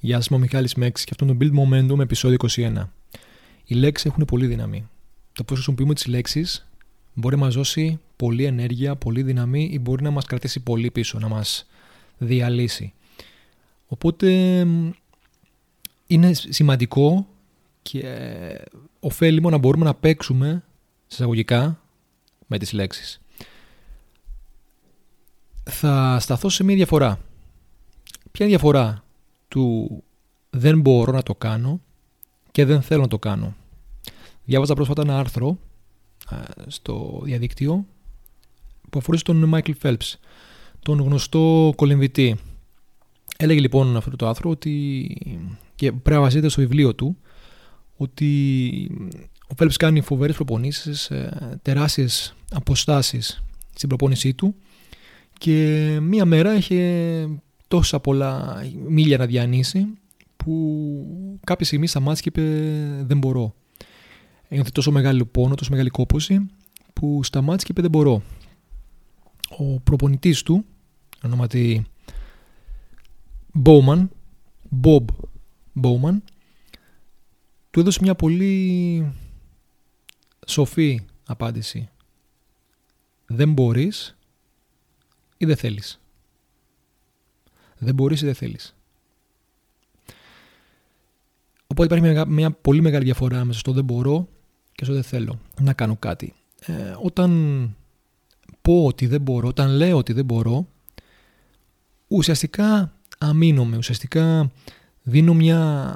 Γεια σας, είμαι ο Μιχάλης Μέξ και αυτό είναι το Build Momentum επεισόδιο 21. Οι λέξεις έχουν πολύ δύναμη. Το πώς χρησιμοποιούμε τις λέξεις μπορεί να μας δώσει πολλή ενέργεια, πολλή δύναμη ή μπορεί να μας κρατήσει πολύ πίσω, να μας διαλύσει. Οπότε είναι σημαντικό και ωφέλιμο να μπορούμε να παίξουμε εισαγωγικά με τις λέξεις. Θα σταθώ σε μία διαφορά. Ποια είναι η διαφορά του δεν μπορώ να το κάνω και δεν θέλω να το κάνω. Διάβαζα πρόσφατα ένα άρθρο στο διαδίκτυο που αφορούσε τον Michael Phelps, τον γνωστό κολυμβητή. Έλεγε λοιπόν αυτό το άρθρο ότι, και πρέπει να βασίζεται στο βιβλίο του, ότι ο Phelps κάνει φοβερές προπονήσεις, ε, τεράστιες αποστάσεις στην προπόνησή του και μία μέρα είχε τόσα πολλά μίλια να διανύσει που κάποια στιγμή σταμάτησε και είπε δεν μπορώ. Ένιωθε τόσο μεγάλο πόνο, τόσο μεγάλη κόπωση που σταμάτησε και είπε δεν μπορώ. Ο προπονητής του, ονόματι Bowman, Bob Bowman, του έδωσε μια πολύ σοφή απάντηση. Δεν μπορείς ή δεν θέλεις. Δεν μπορείς ή δεν θέλεις. Οπότε υπάρχει μια, πολύ μεγάλη διαφορά μέσα στο δεν μπορώ και στο δεν θέλω να κάνω κάτι. Ε, όταν πω ότι δεν μπορώ, όταν λέω ότι δεν μπορώ, ουσιαστικά αμήνομαι, ουσιαστικά δίνω μια...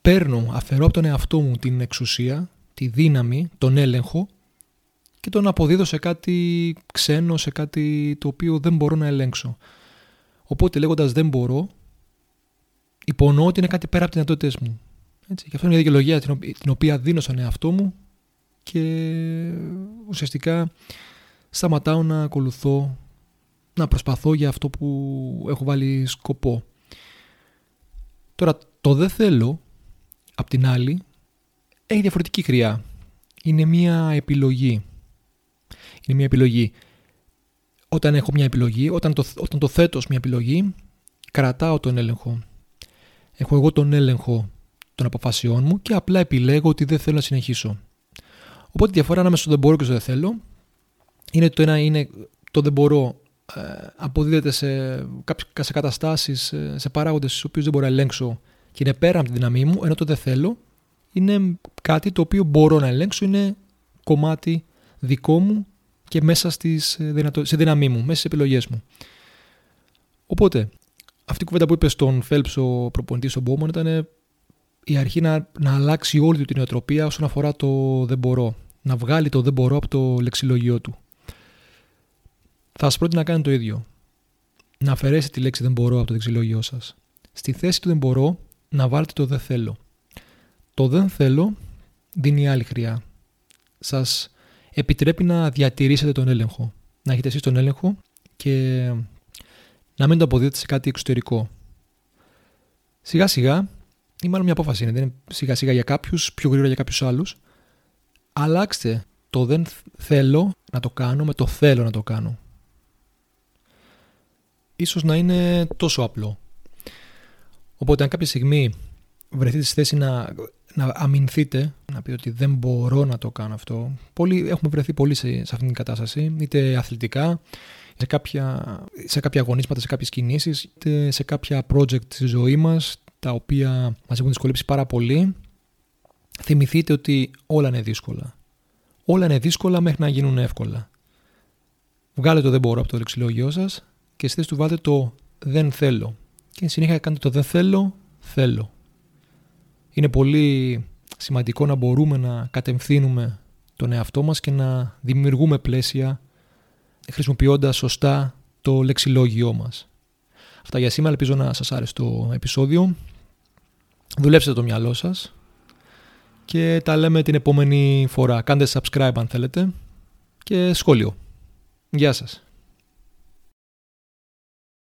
παίρνω, αφαιρώ από τον εαυτό μου την εξουσία, τη δύναμη, τον έλεγχο και τον αποδίδω σε κάτι ξένο, σε κάτι το οποίο δεν μπορώ να ελέγξω. Οπότε λέγοντας δεν μπορώ, υπονοώ ότι είναι κάτι πέρα από τις δυνατότητέ μου. Έτσι. Και αυτό είναι μια δικαιολογία την οποία δίνω στον εαυτό μου και ουσιαστικά σταματάω να ακολουθώ, να προσπαθώ για αυτό που έχω βάλει σκοπό. Τώρα το δεν θέλω, απ' την άλλη, έχει διαφορετική χρειά. Είναι μια επιλογή. Είναι μια επιλογή. Όταν έχω μια επιλογή, όταν το, όταν το θέτω ως μια επιλογή, κρατάω τον έλεγχο. Έχω εγώ τον έλεγχο των αποφασιών μου και απλά επιλέγω ότι δεν θέλω να συνεχίσω. Οπότε η διαφορά ανάμεσα στο δεν μπορώ και στο δεν θέλω είναι το ένα είναι το δεν μπορώ ε, αποδίδεται σε, σε καταστάσεις, σε παράγοντες στους οποίους δεν μπορώ να ελέγξω και είναι πέρα από τη δύναμή μου, ενώ το δεν θέλω είναι κάτι το οποίο μπορώ να ελέγξω, είναι κομμάτι δικό μου και μέσα στις, ε, στη δύναμή μου, μέσα στις επιλογές μου. Οπότε, αυτή η κουβέντα που είπες στον Φέλψ ο προπονητής στον Μπόμον ήταν η αρχή να, να αλλάξει όλη του την νοοτροπία όσον αφορά το δεν μπορώ. Να βγάλει το δεν μπορώ από το λεξιλογιό του. Θα σας πρότεινα να κάνετε το ίδιο. Να αφαιρέσετε τη λέξη δεν μπορώ από το λεξιλόγιό σας. Στη θέση του δεν μπορώ να βάλετε το δεν θέλω. Το δεν θέλω δίνει άλλη χρειά. Σας επιτρέπει να διατηρήσετε τον έλεγχο. Να έχετε εσείς τον έλεγχο και να μην το αποδίδετε σε κάτι εξωτερικό. Σιγά σιγά ή μάλλον μια απόφαση είναι. Δεν είναι σιγά σιγά για κάποιους, πιο γρήγορα για κάποιους άλλους. Αλλάξτε το δεν θέλω να το κάνω με το θέλω να το κάνω. Ίσως να είναι τόσο απλό. Οπότε αν κάποια στιγμή βρεθείτε στη θέση να, να αμυνθείτε, να πείτε ότι δεν μπορώ να το κάνω αυτό. Πολλοί, έχουμε βρεθεί πολύ σε, σε αυτήν την κατάσταση, είτε αθλητικά, σε κάποια, σε κάποια αγωνίσματα, σε κάποιες κινήσεις, είτε σε κάποια project στη ζωή μας, τα οποία μας έχουν δυσκολέψει πάρα πολύ, θυμηθείτε ότι όλα είναι δύσκολα. Όλα είναι δύσκολα μέχρι να γίνουν εύκολα. Βγάλετε το δεν μπορώ από το λεξιλόγιο σας και στη του βάλτε το δεν θέλω. Και συνέχεια κάνετε το δεν θέλω, θέλω. Είναι πολύ σημαντικό να μπορούμε να κατευθύνουμε τον εαυτό μας και να δημιουργούμε πλαίσια χρησιμοποιώντας σωστά το λεξιλόγιό μας. Αυτά για σήμερα, ελπίζω να σας άρεσε το επεισόδιο. Δουλέψτε το μυαλό σας και τα λέμε την επόμενη φορά. Κάντε subscribe αν θέλετε και σχόλιο. Γεια σας.